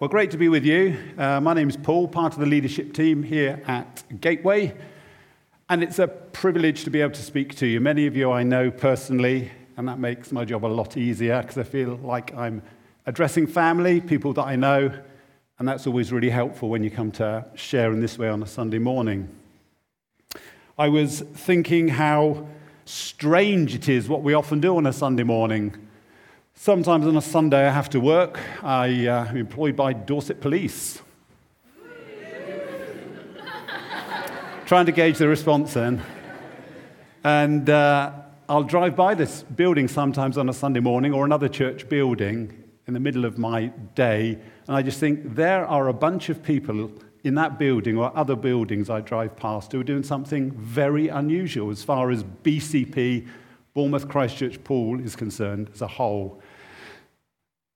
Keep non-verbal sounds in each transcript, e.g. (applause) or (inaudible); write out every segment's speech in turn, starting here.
Well, great to be with you. Uh, my name is Paul, part of the leadership team here at Gateway, and it's a privilege to be able to speak to you. Many of you I know personally, and that makes my job a lot easier because I feel like I'm addressing family, people that I know, and that's always really helpful when you come to share in this way on a Sunday morning. I was thinking how strange it is what we often do on a Sunday morning. Sometimes on a Sunday I have to work. I uh, am employed by Dorset Police. (laughs) Trying to gauge the response then. And uh, I'll drive by this building sometimes on a Sunday morning or another church building in the middle of my day, and I just think there are a bunch of people in that building or other buildings I drive past who are doing something very unusual as far as BCP, Bournemouth Christchurch Poole is concerned as a whole.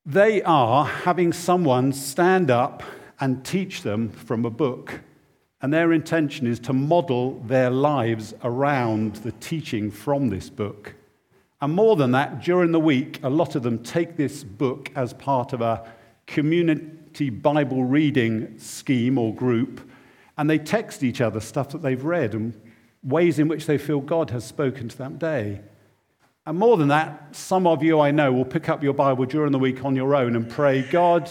They are having someone stand up and teach them from a book. And their intention is to model their lives around the teaching from this book. And more than that, during the week, a lot of them take this book as part of a community Bible reading scheme or group, and they text each other stuff that they've read and ways in which they feel God has spoken to that day. And more than that, some of you I know will pick up your Bible during the week on your own and pray, God,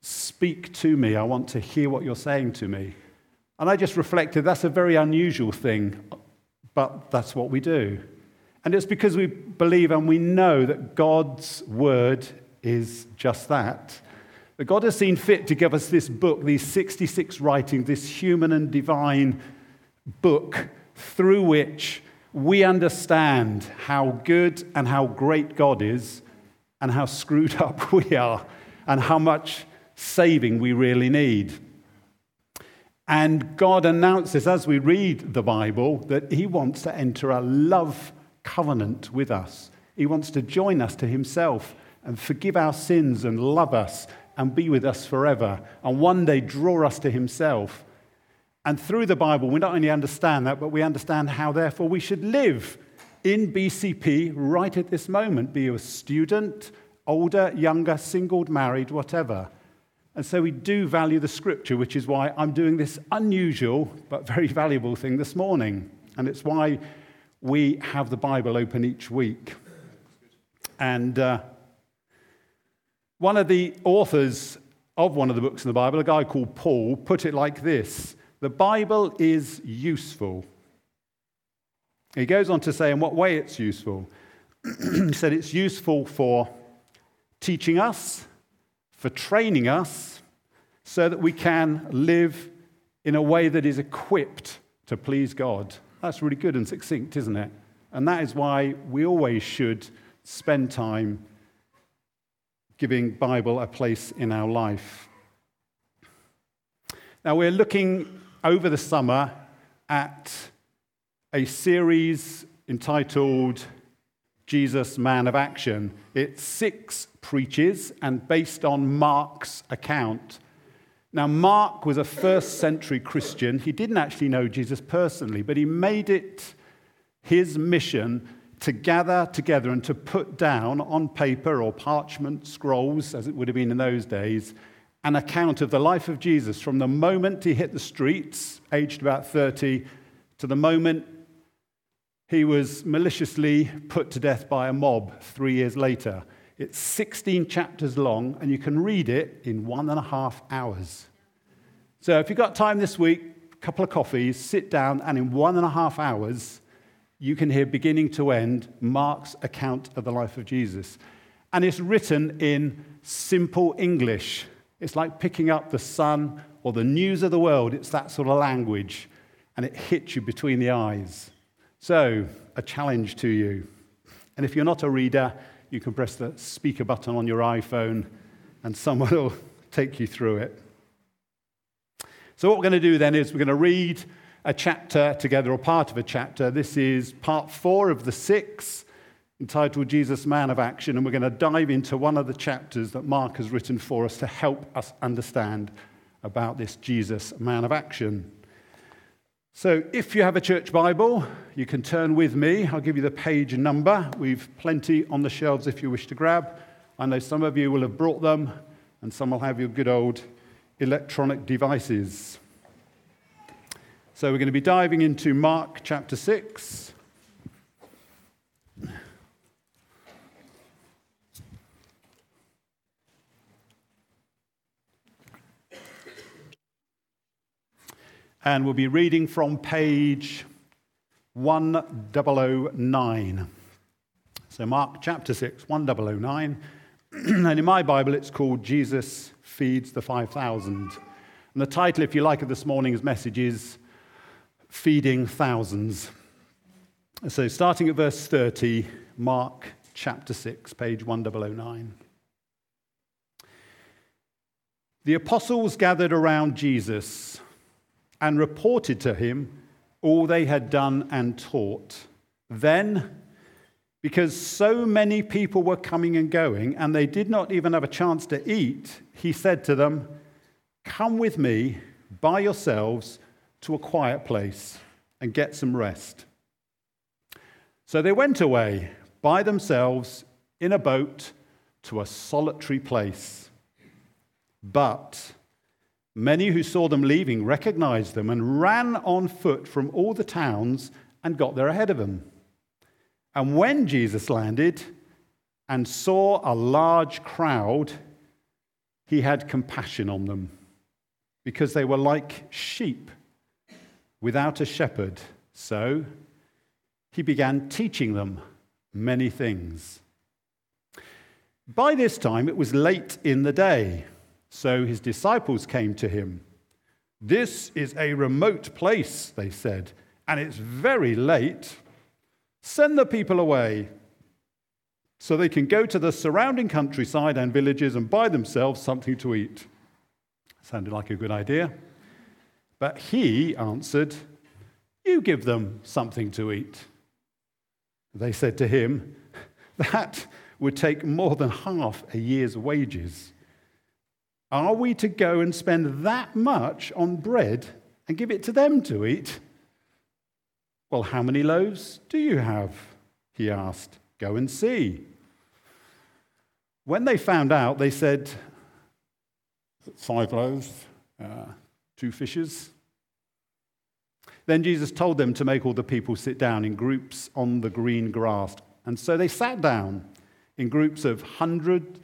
speak to me. I want to hear what you're saying to me. And I just reflected that's a very unusual thing, but that's what we do. And it's because we believe and we know that God's word is just that. That God has seen fit to give us this book, these 66 writings, this human and divine book through which we understand how good and how great God is, and how screwed (laughs) up we are, and how much saving we really need. And God announces as we read the Bible that He wants to enter a love covenant with us. He wants to join us to Himself and forgive our sins and love us and be with us forever, and one day draw us to Himself. And through the Bible, we not only understand that, but we understand how, therefore, we should live in BCP right at this moment be you a student, older, younger, singled, married, whatever. And so we do value the scripture, which is why I'm doing this unusual but very valuable thing this morning. And it's why we have the Bible open each week. And uh, one of the authors of one of the books in the Bible, a guy called Paul, put it like this the Bible is useful. He goes on to say in what way it's useful. (clears throat) he said it's useful for teaching us, for training us, so that we can live in a way that is equipped to please God. That's really good and succinct, isn't it? And that is why we always should spend time giving Bible a place in our life. Now we're looking over the summer at a series entitled Jesus, Man of Action. It's six preaches and based on Mark's account. Now, Mark was a first century Christian. He didn't actually know Jesus personally, but he made it his mission to gather together and to put down on paper or parchment scrolls, as it would have been in those days, an account of the life of Jesus from the moment he hit the streets, aged about 30, to the moment he was maliciously put to death by a mob three years later. It's 16 chapters long, and you can read it in one and a half hours. So if you've got time this week, a couple of coffees, sit down, and in one and a half hours, you can hear beginning to end Mark's account of the life of Jesus. And it's written in simple English. It's like picking up the sun or the news of the world. It's that sort of language, and it hits you between the eyes. So, a challenge to you. And if you're not a reader, you can press the speaker button on your iPhone, and someone (laughs) will take you through it. So, what we're going to do then is we're going to read a chapter together, or part of a chapter. This is part four of the six entitled Jesus, Man of Action, and we're going to dive into one of the chapters that Mark has written for us to help us understand about this Jesus, Man of Action. So, if you have a church Bible, you can turn with me. I'll give you the page number. We've plenty on the shelves if you wish to grab. I know some of you will have brought them, and some will have your good old electronic devices. So we're going to be diving into Mark chapter 6. And we'll be reading from page 1009. So, Mark chapter 6, 1009. (clears throat) and in my Bible, it's called Jesus Feeds the 5,000. And the title, if you like, of this morning's message is Feeding Thousands. So, starting at verse 30, Mark chapter 6, page 1009. The apostles gathered around Jesus and reported to him all they had done and taught. Then, because so many people were coming and going, and they did not even have a chance to eat, he said to them, Come with me by yourselves to a quiet place and get some rest. So they went away by themselves in a boat to a solitary place. But Many who saw them leaving recognized them and ran on foot from all the towns and got there ahead of them. And when Jesus landed and saw a large crowd, he had compassion on them because they were like sheep without a shepherd. So he began teaching them many things. By this time, it was late in the day. So his disciples came to him. This is a remote place, they said, and it's very late. Send the people away so they can go to the surrounding countryside and villages and buy themselves something to eat. Sounded like a good idea. But he answered, You give them something to eat. They said to him, That would take more than half a year's wages. Are we to go and spend that much on bread and give it to them to eat? Well, how many loaves do you have? He asked. Go and see. When they found out, they said, Five loaves, uh, two fishes. Then Jesus told them to make all the people sit down in groups on the green grass. And so they sat down in groups of hundreds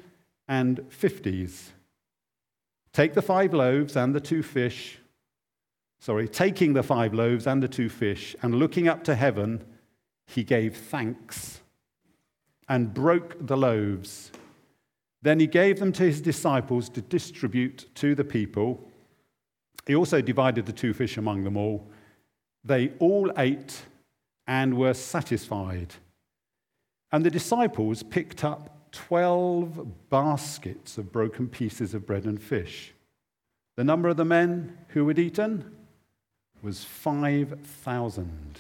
and fifties. Take the five loaves and the two fish, sorry, taking the five loaves and the two fish, and looking up to heaven, he gave thanks and broke the loaves. Then he gave them to his disciples to distribute to the people. He also divided the two fish among them all. They all ate and were satisfied. And the disciples picked up 12 baskets of broken pieces of bread and fish. The number of the men who had eaten was 5,000.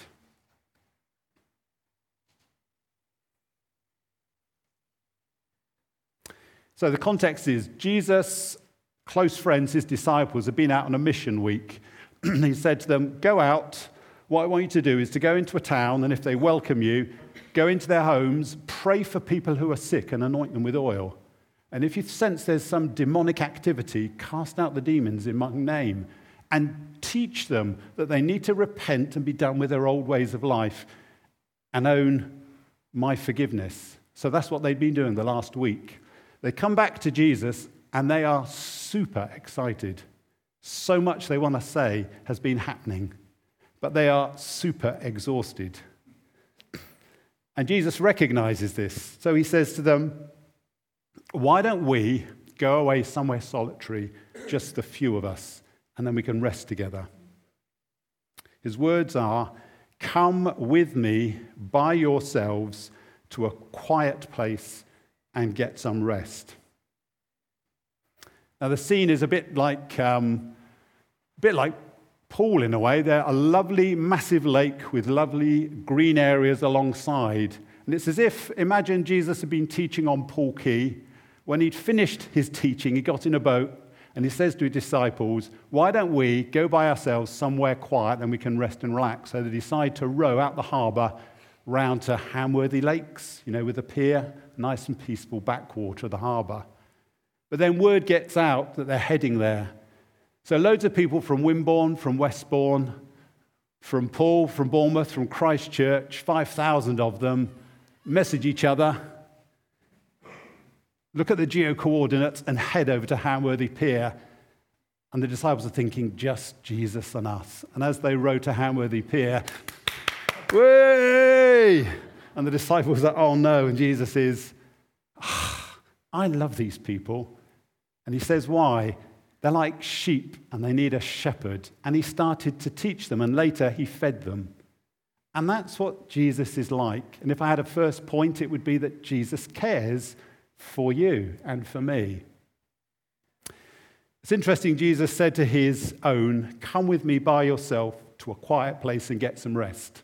So the context is Jesus, close friends, his disciples, had been out on a mission week. (clears throat) he said to them, Go out. What I want you to do is to go into a town, and if they welcome you, go into their homes, pray for people who are sick, and anoint them with oil. And if you sense there's some demonic activity, cast out the demons in my name and teach them that they need to repent and be done with their old ways of life and own my forgiveness. So that's what they've been doing the last week. They come back to Jesus and they are super excited. So much they want to say has been happening, but they are super exhausted. And Jesus recognizes this. So he says to them, Why don't we go away somewhere solitary, just the few of us, and then we can rest together? His words are, Come with me by yourselves to a quiet place and get some rest. Now, the scene is a bit like, um, a bit like Poole in a way. They're a lovely, massive lake with lovely green areas alongside. And it's as if, imagine Jesus had been teaching on Poole Quay. When he'd finished his teaching, he got in a boat and he says to his disciples, Why don't we go by ourselves somewhere quiet and we can rest and relax? So they decide to row out the harbour round to Hamworthy Lakes, you know, with a pier, nice and peaceful backwater of the harbour. But then word gets out that they're heading there. So loads of people from Wimborne, from Westbourne, from Poole, from Bournemouth, from Christchurch, 5,000 of them, message each other, look at the geo coordinates, and head over to Hamworthy Pier. And the disciples are thinking, just Jesus and us. And as they row to Hamworthy Pier, way! And the disciples are, oh no. And Jesus is, oh, I love these people. And he says, why? They're like sheep and they need a shepherd. And he started to teach them, and later he fed them. And that's what Jesus is like. And if I had a first point, it would be that Jesus cares for you and for me. It's interesting, Jesus said to his own, Come with me by yourself to a quiet place and get some rest.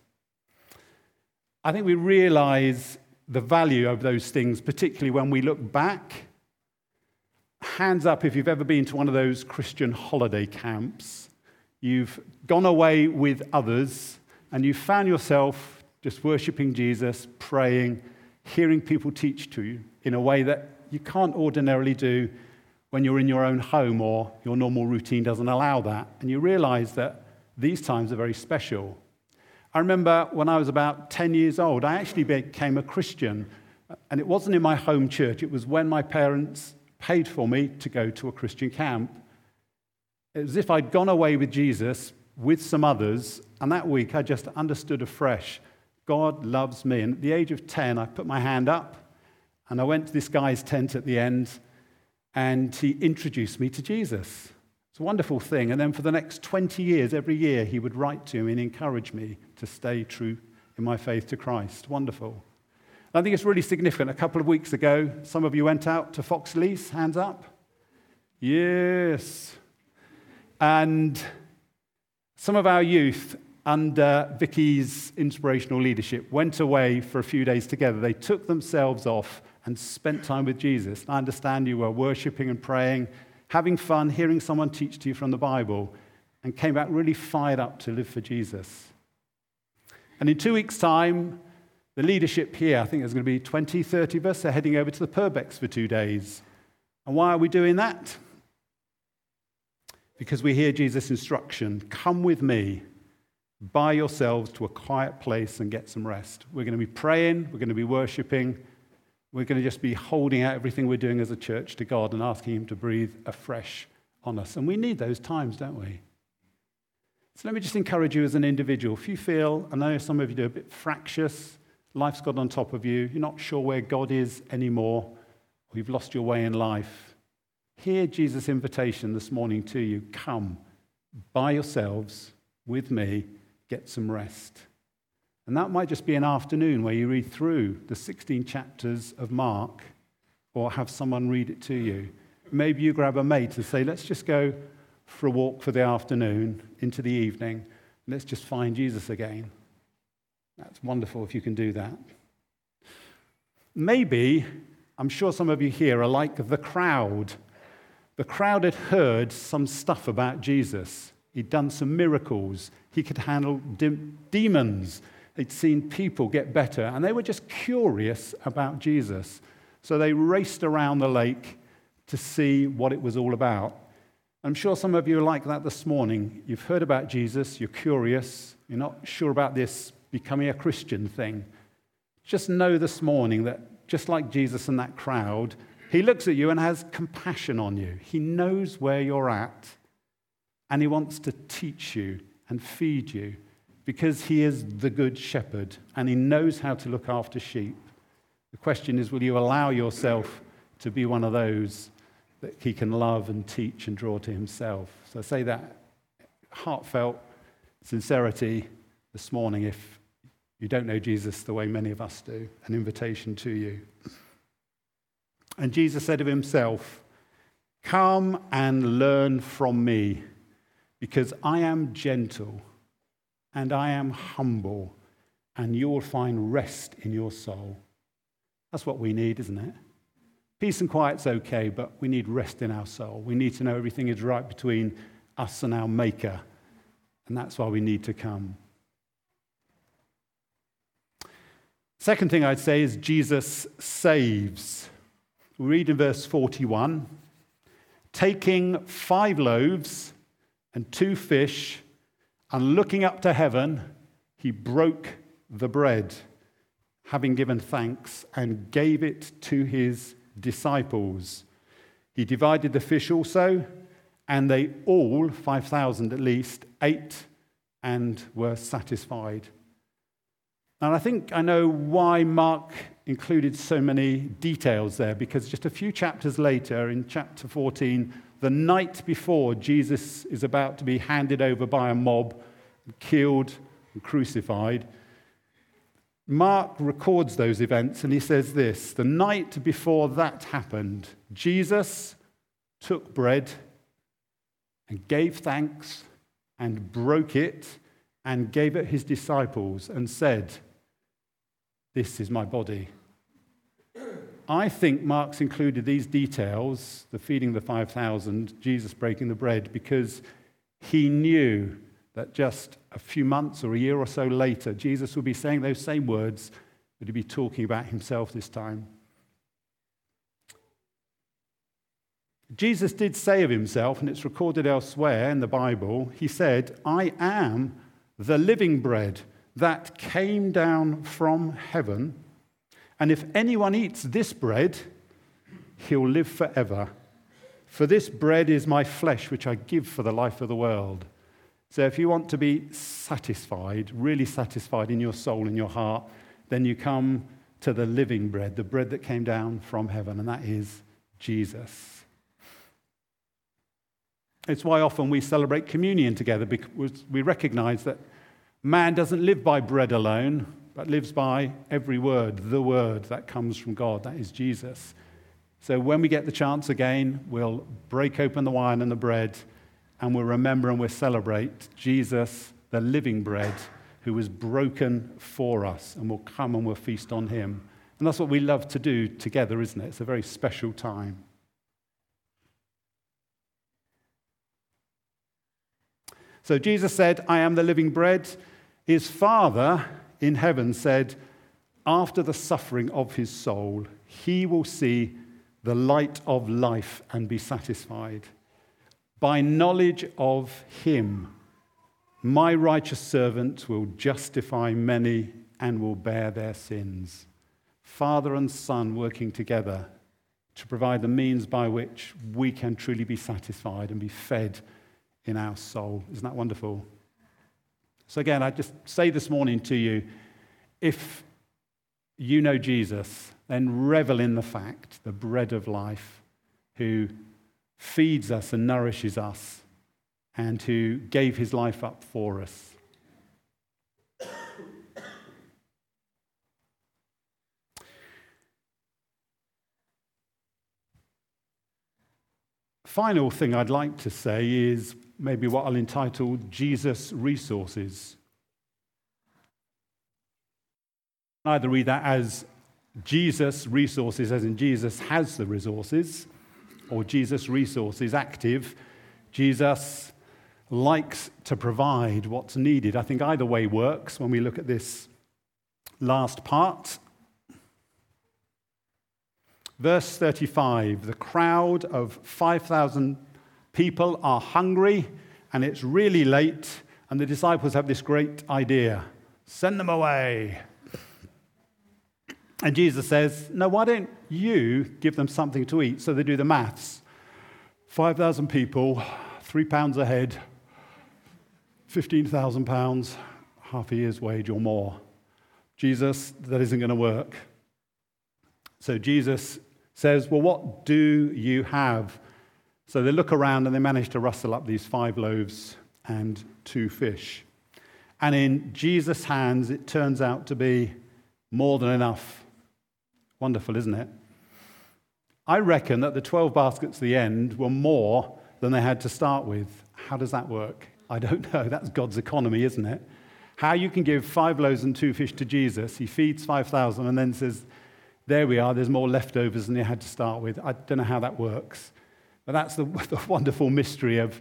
I think we realize the value of those things, particularly when we look back hands up if you've ever been to one of those Christian holiday camps. You've gone away with others and you found yourself just worshiping Jesus, praying, hearing people teach to you in a way that you can't ordinarily do when you're in your own home or your normal routine doesn't allow that. And you realize that these times are very special. I remember when I was about 10 years old, I actually became a Christian. And it wasn't in my home church, it was when my parents paid for me to go to a Christian camp. As if I'd gone away with Jesus with some others, and that week I just understood afresh God loves me. And at the age of 10, I put my hand up and I went to this guy's tent at the end, and he introduced me to Jesus. It's a wonderful thing. And then for the next 20 years, every year, he would write to me and encourage me to stay true in my faith to Christ. Wonderful. I think it's really significant. A couple of weeks ago, some of you went out to Foxleys, hands up. Yes. And some of our youth, under Vicky's inspirational leadership, went away for a few days together. They took themselves off and spent time with Jesus. I understand you were worshiping and praying, having fun, hearing someone teach to you from the Bible, and came back really fired up to live for Jesus. And in two weeks' time, the leadership here, I think there's going to be 20, 30 of us, are heading over to the Purbecks for two days. And why are we doing that? Because we hear Jesus' instruction come with me, by yourselves to a quiet place and get some rest. We're going to be praying, we're going to be worshiping, we're going to just be holding out everything we're doing as a church to God and asking Him to breathe afresh on us. And we need those times, don't we? So let me just encourage you as an individual. If you feel, I know some of you do a bit fractious, life's got on top of you, you're not sure where God is anymore, or you've lost your way in life, hear Jesus' invitation this morning to you come by yourselves with me, get some rest. And that might just be an afternoon where you read through the 16 chapters of Mark or have someone read it to you. Maybe you grab a mate and say, let's just go for a walk for the afternoon into the evening. Let's just find Jesus again. That's wonderful if you can do that. Maybe, I'm sure some of you here are like the crowd. The crowd had heard some stuff about Jesus. He'd done some miracles. He could handle de- demons. They'd seen people get better, and they were just curious about Jesus. So they raced around the lake to see what it was all about. I'm sure some of you are like that this morning. You've heard about Jesus, you're curious, you're not sure about this becoming a Christian thing. Just know this morning that just like Jesus and that crowd, he looks at you and has compassion on you. He knows where you're at, and he wants to teach you and feed you because he is the good shepherd and he knows how to look after sheep. The question is will you allow yourself to be one of those that he can love and teach and draw to himself? So I say that heartfelt sincerity this morning if you don't know Jesus the way many of us do, an invitation to you. And Jesus said of himself, Come and learn from me, because I am gentle and I am humble, and you will find rest in your soul. That's what we need, isn't it? Peace and quiet's okay, but we need rest in our soul. We need to know everything is right between us and our Maker, and that's why we need to come. Second thing I'd say is Jesus saves. We read in verse 41 taking five loaves and two fish, and looking up to heaven, he broke the bread, having given thanks, and gave it to his disciples. He divided the fish also, and they all, 5,000 at least, ate and were satisfied. And I think I know why Mark included so many details there, because just a few chapters later, in chapter 14, the night before Jesus is about to be handed over by a mob, and killed, and crucified, Mark records those events and he says this The night before that happened, Jesus took bread and gave thanks and broke it and gave it his disciples and said, This is my body. I think Mark's included these details, the feeding the 5,000, Jesus breaking the bread, because he knew that just a few months or a year or so later, Jesus would be saying those same words, but he'd be talking about himself this time. Jesus did say of himself, and it's recorded elsewhere in the Bible, he said, I am the living bread that came down from heaven. And if anyone eats this bread, he'll live forever. For this bread is my flesh, which I give for the life of the world. So if you want to be satisfied, really satisfied in your soul and your heart, then you come to the living bread, the bread that came down from heaven, and that is Jesus. It's why often we celebrate communion together because we recognize that man doesn't live by bread alone, but lives by every word, the word that comes from God. That is Jesus. So when we get the chance again, we'll break open the wine and the bread and we'll remember and we'll celebrate Jesus, the living bread, who was broken for us, and we'll come and we'll feast on him. And that's what we love to do together, isn't it? It's a very special time. So Jesus said, I am the living bread. His Father in heaven said, after the suffering of his soul, he will see the light of life and be satisfied. By knowledge of him, my righteous servant will justify many and will bear their sins. Father and Son working together to provide the means by which we can truly be satisfied and be fed in our soul. Isn't that wonderful? So, again, I just say this morning to you if you know Jesus, then revel in the fact, the bread of life, who feeds us and nourishes us, and who gave his life up for us. Final thing I'd like to say is maybe what I'll entitle Jesus Resources. I either read that as Jesus Resources, as in Jesus has the resources, or Jesus resources active. Jesus likes to provide what's needed. I think either way works when we look at this last part. Verse 35 the crowd of 5,000 people are hungry and it's really late, and the disciples have this great idea send them away. And Jesus says, No, why don't you give them something to eat? So they do the maths 5,000 people, three pounds a head, 15,000 pounds, half a year's wage or more. Jesus, that isn't going to work. So Jesus says, Well, what do you have? So they look around and they manage to rustle up these five loaves and two fish. And in Jesus' hands, it turns out to be more than enough Wonderful, isn't it? I reckon that the 12 baskets at the end were more than they had to start with. How does that work? I don't (laughs) know. That's God's economy, isn't it? How you can give five loaves and two fish to Jesus, he feeds 5,000 and then says, There we are, there's more leftovers than you had to start with. I don't know how that works. But that's the, (laughs) the wonderful mystery of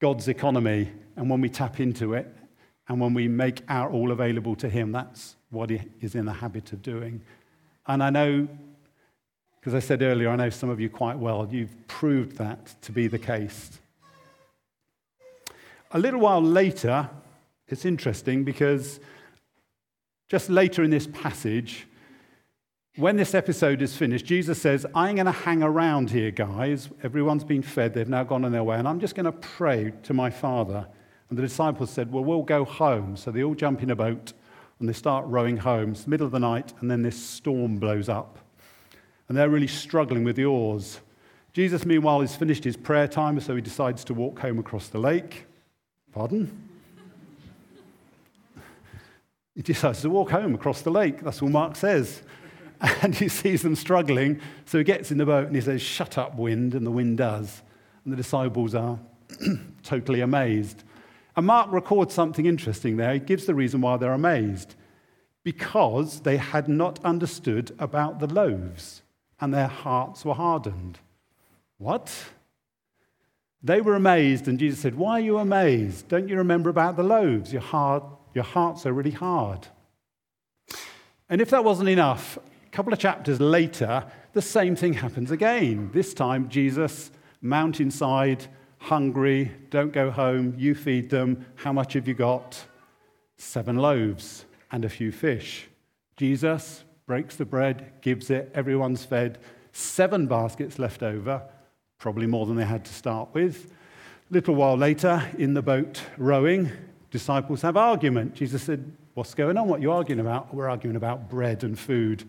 God's economy. And when we tap into it and when we make our all available to him, that's what he is in the habit of doing. And I know Because I said earlier, I know some of you quite well, you've proved that to be the case. A little while later, it's interesting because just later in this passage, when this episode is finished, Jesus says, I'm going to hang around here, guys. Everyone's been fed, they've now gone on their way, and I'm just going to pray to my Father. And the disciples said, Well, we'll go home. So they all jump in a boat and they start rowing home. It's the middle of the night, and then this storm blows up. And they're really struggling with the oars. Jesus, meanwhile, has finished his prayer time, so he decides to walk home across the lake. Pardon? (laughs) He decides to walk home across the lake. That's all Mark says. (laughs) And he sees them struggling, so he gets in the boat and he says, Shut up, wind, and the wind does. And the disciples are (clears throat) totally amazed. And Mark records something interesting there. He gives the reason why they're amazed because they had not understood about the loaves and their hearts were hardened. What? They were amazed, and Jesus said, Why are you amazed? Don't you remember about the loaves? Your, heart, your hearts are really hard. And if that wasn't enough, a couple of chapters later, the same thing happens again. This time, Jesus, mountainside, hungry, don't go home, you feed them. How much have you got? Seven loaves and a few fish. Jesus breaks the bread, gives it, everyone's fed. Seven baskets left over, probably more than they had to start with. A little while later, in the boat rowing, disciples have argument. Jesus said, What's going on? What are you arguing about? We're arguing about bread and food.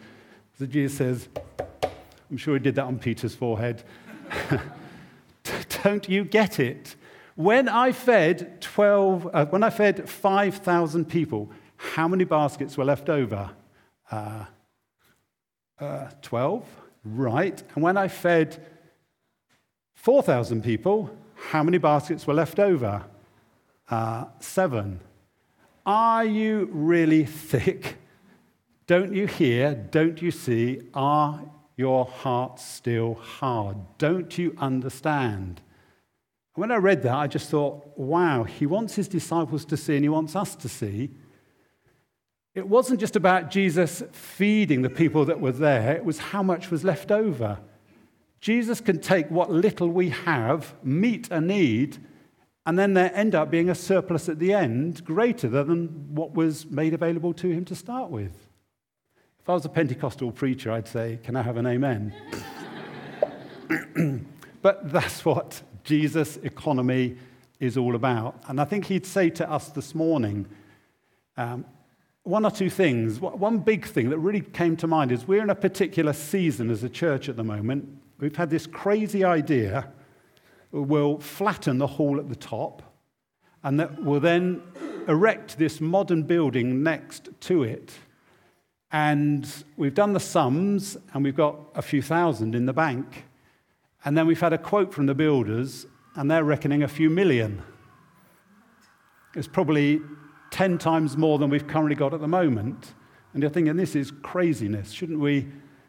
So Jesus says, I'm sure he did that on Peter's forehead. (laughs) Don't you get it? When I fed 12, uh, when I fed 5,000 people, how many baskets were left over? Uh, uh, 12, right. And when I fed 4,000 people, how many baskets were left over? Uh, seven. Are you really (laughs) thick? Don't you hear? Don't you see? Are your hearts still hard? Don't you understand? When I read that, I just thought, wow, he wants his disciples to see and he wants us to see. It wasn't just about Jesus feeding the people that were there, it was how much was left over. Jesus can take what little we have, meet a need, and then there end up being a surplus at the end greater than what was made available to him to start with. If I was a Pentecostal preacher, I'd say, Can I have an amen? (clears throat) but that's what Jesus' economy is all about. And I think he'd say to us this morning um, one or two things. One big thing that really came to mind is we're in a particular season as a church at the moment. We've had this crazy idea we'll flatten the hall at the top and that we'll then erect this modern building next to it. And we've done the sums and we've got a few thousand in the bank. And then we've had a quote from the builders, and they're reckoning a few million. It's probably 10 times more than we've currently got at the moment. And you're thinking, this is craziness. Shouldn't we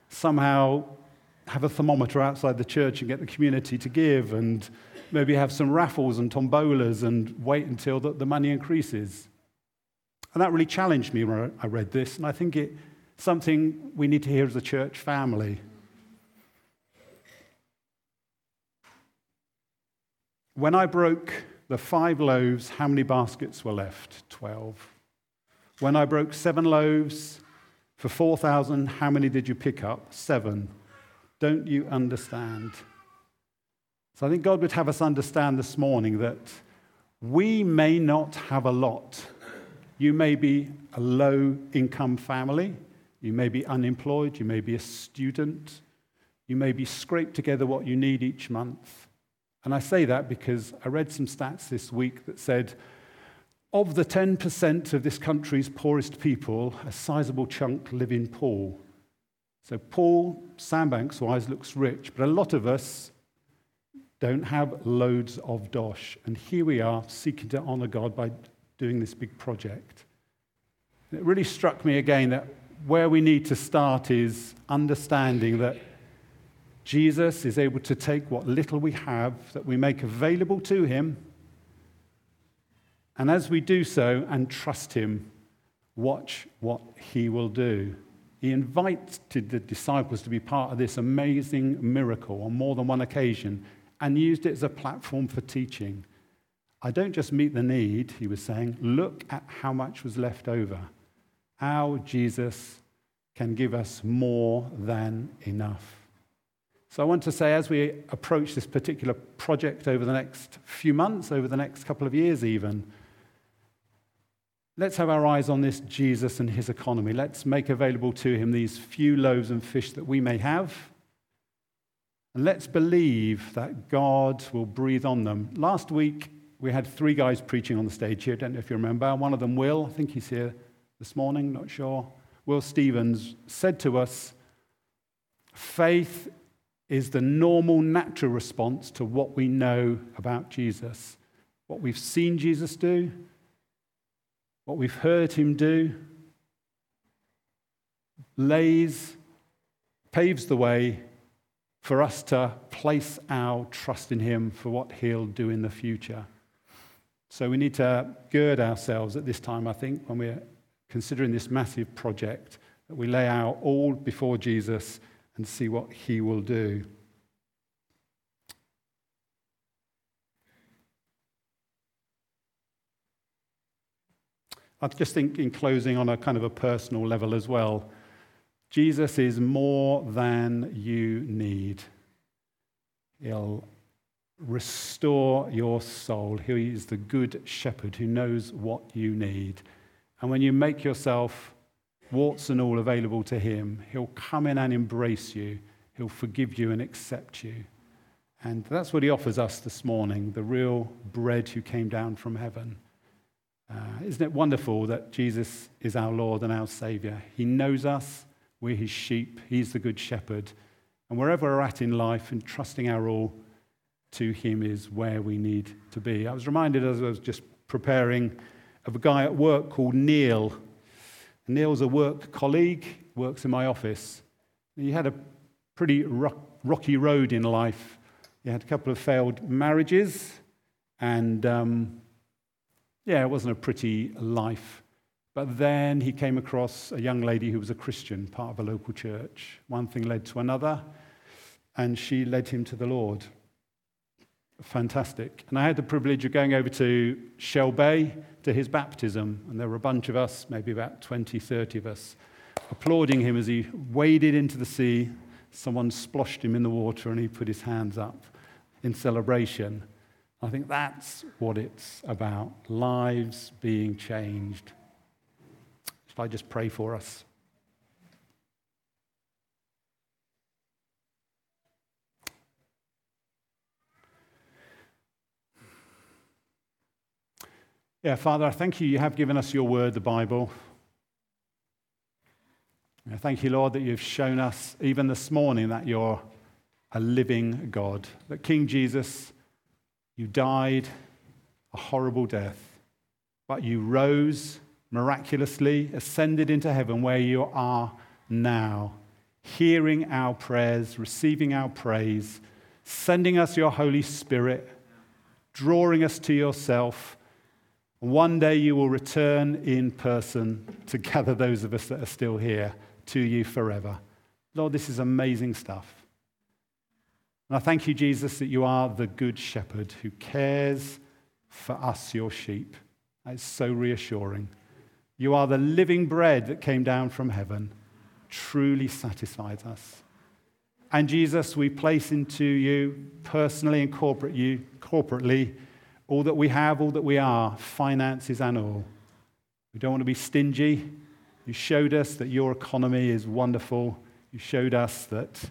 somehow have a thermometer outside the church and get the community to give and maybe have some raffles and tombolas and wait until the, the money increases? And that really challenged me when I read this. And I think it's something we need to hear as a church family. When I broke the five loaves, how many baskets were left? Twelve. When I broke seven loaves for 4,000, how many did you pick up? Seven. Don't you understand? So I think God would have us understand this morning that we may not have a lot. You may be a low income family. You may be unemployed. You may be a student. You may be scraped together what you need each month. And I say that because I read some stats this week that said of the 10% of this country's poorest people, a sizable chunk live in Poole. So Poole, Sandbanks wise, looks rich, but a lot of us don't have loads of dosh. And here we are seeking to honor God by doing this big project. It really struck me again that where we need to start is understanding that Jesus is able to take what little we have that we make available to him, and as we do so and trust him, watch what he will do. He invited the disciples to be part of this amazing miracle on more than one occasion and used it as a platform for teaching. I don't just meet the need, he was saying, look at how much was left over. How Jesus can give us more than enough. So I want to say, as we approach this particular project over the next few months, over the next couple of years even, let's have our eyes on this Jesus and his economy. Let's make available to him these few loaves and fish that we may have. And let's believe that God will breathe on them. Last week, we had three guys preaching on the stage here. I don't know if you remember. One of them, Will, I think he's here this morning, not sure. Will Stevens said to us, faith is the normal, natural response to what we know about Jesus. What we've seen Jesus do, what we've heard him do, lays, paves the way for us to place our trust in him for what he'll do in the future. So we need to gird ourselves at this time, I think, when we're considering this massive project, that we lay out all before Jesus and see what he will do. I just think, in closing, on a kind of a personal level as well, Jesus is more than you need. He'll restore your soul. He is the good shepherd who knows what you need. And when you make yourself warts and all available to Him, He'll come in and embrace you. He'll forgive you and accept you. And that's what He offers us this morning the real bread who came down from heaven. Uh, isn't it wonderful that Jesus is our Lord and our Savior? He knows us, we're His sheep, He's the good shepherd. And wherever we're at in life and trusting our all, to Him is where we need to be. I was reminded as I was just preparing of a guy at work called Neil. Neil's a work colleague, works in my office. He had a pretty rocky road in life. He had a couple of failed marriages, and um, yeah, it wasn't a pretty life. But then he came across a young lady who was a Christian, part of a local church. One thing led to another, and she led him to the Lord fantastic. And I had the privilege of going over to Shell Bay to his baptism, and there were a bunch of us, maybe about 20, 30 of us, applauding him as he waded into the sea. Someone splashed him in the water, and he put his hands up in celebration. I think that's what it's about lives being changed. Shall I just pray for us? Yeah, Father, I thank you. You have given us your word, the Bible. I thank you, Lord, that you've shown us even this morning that you're a living God. That King Jesus, you died a horrible death, but you rose miraculously, ascended into heaven where you are now, hearing our prayers, receiving our praise, sending us your Holy Spirit, drawing us to yourself one day you will return in person to gather those of us that are still here to you forever. Lord, this is amazing stuff. And I thank you, Jesus, that you are the good shepherd who cares for us, your sheep. It's so reassuring. You are the living bread that came down from heaven, truly satisfies us. And Jesus, we place into you personally and corporately all that we have, all that we are, finances and all. We don't want to be stingy. You showed us that your economy is wonderful. You showed us that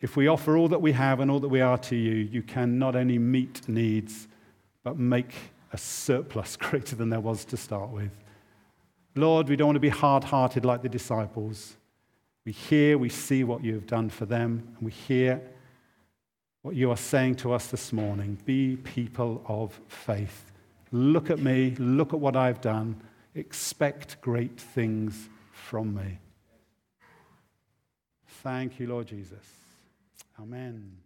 if we offer all that we have and all that we are to you, you can not only meet needs, but make a surplus (laughs) greater than there was to start with. Lord, we don't want to be hard hearted like the disciples. We hear, we see what you have done for them, and we hear what you are saying to us this morning. Be people of faith. Look at me, look at what I've done, expect great things from me. Thank you, Lord Jesus. Amen.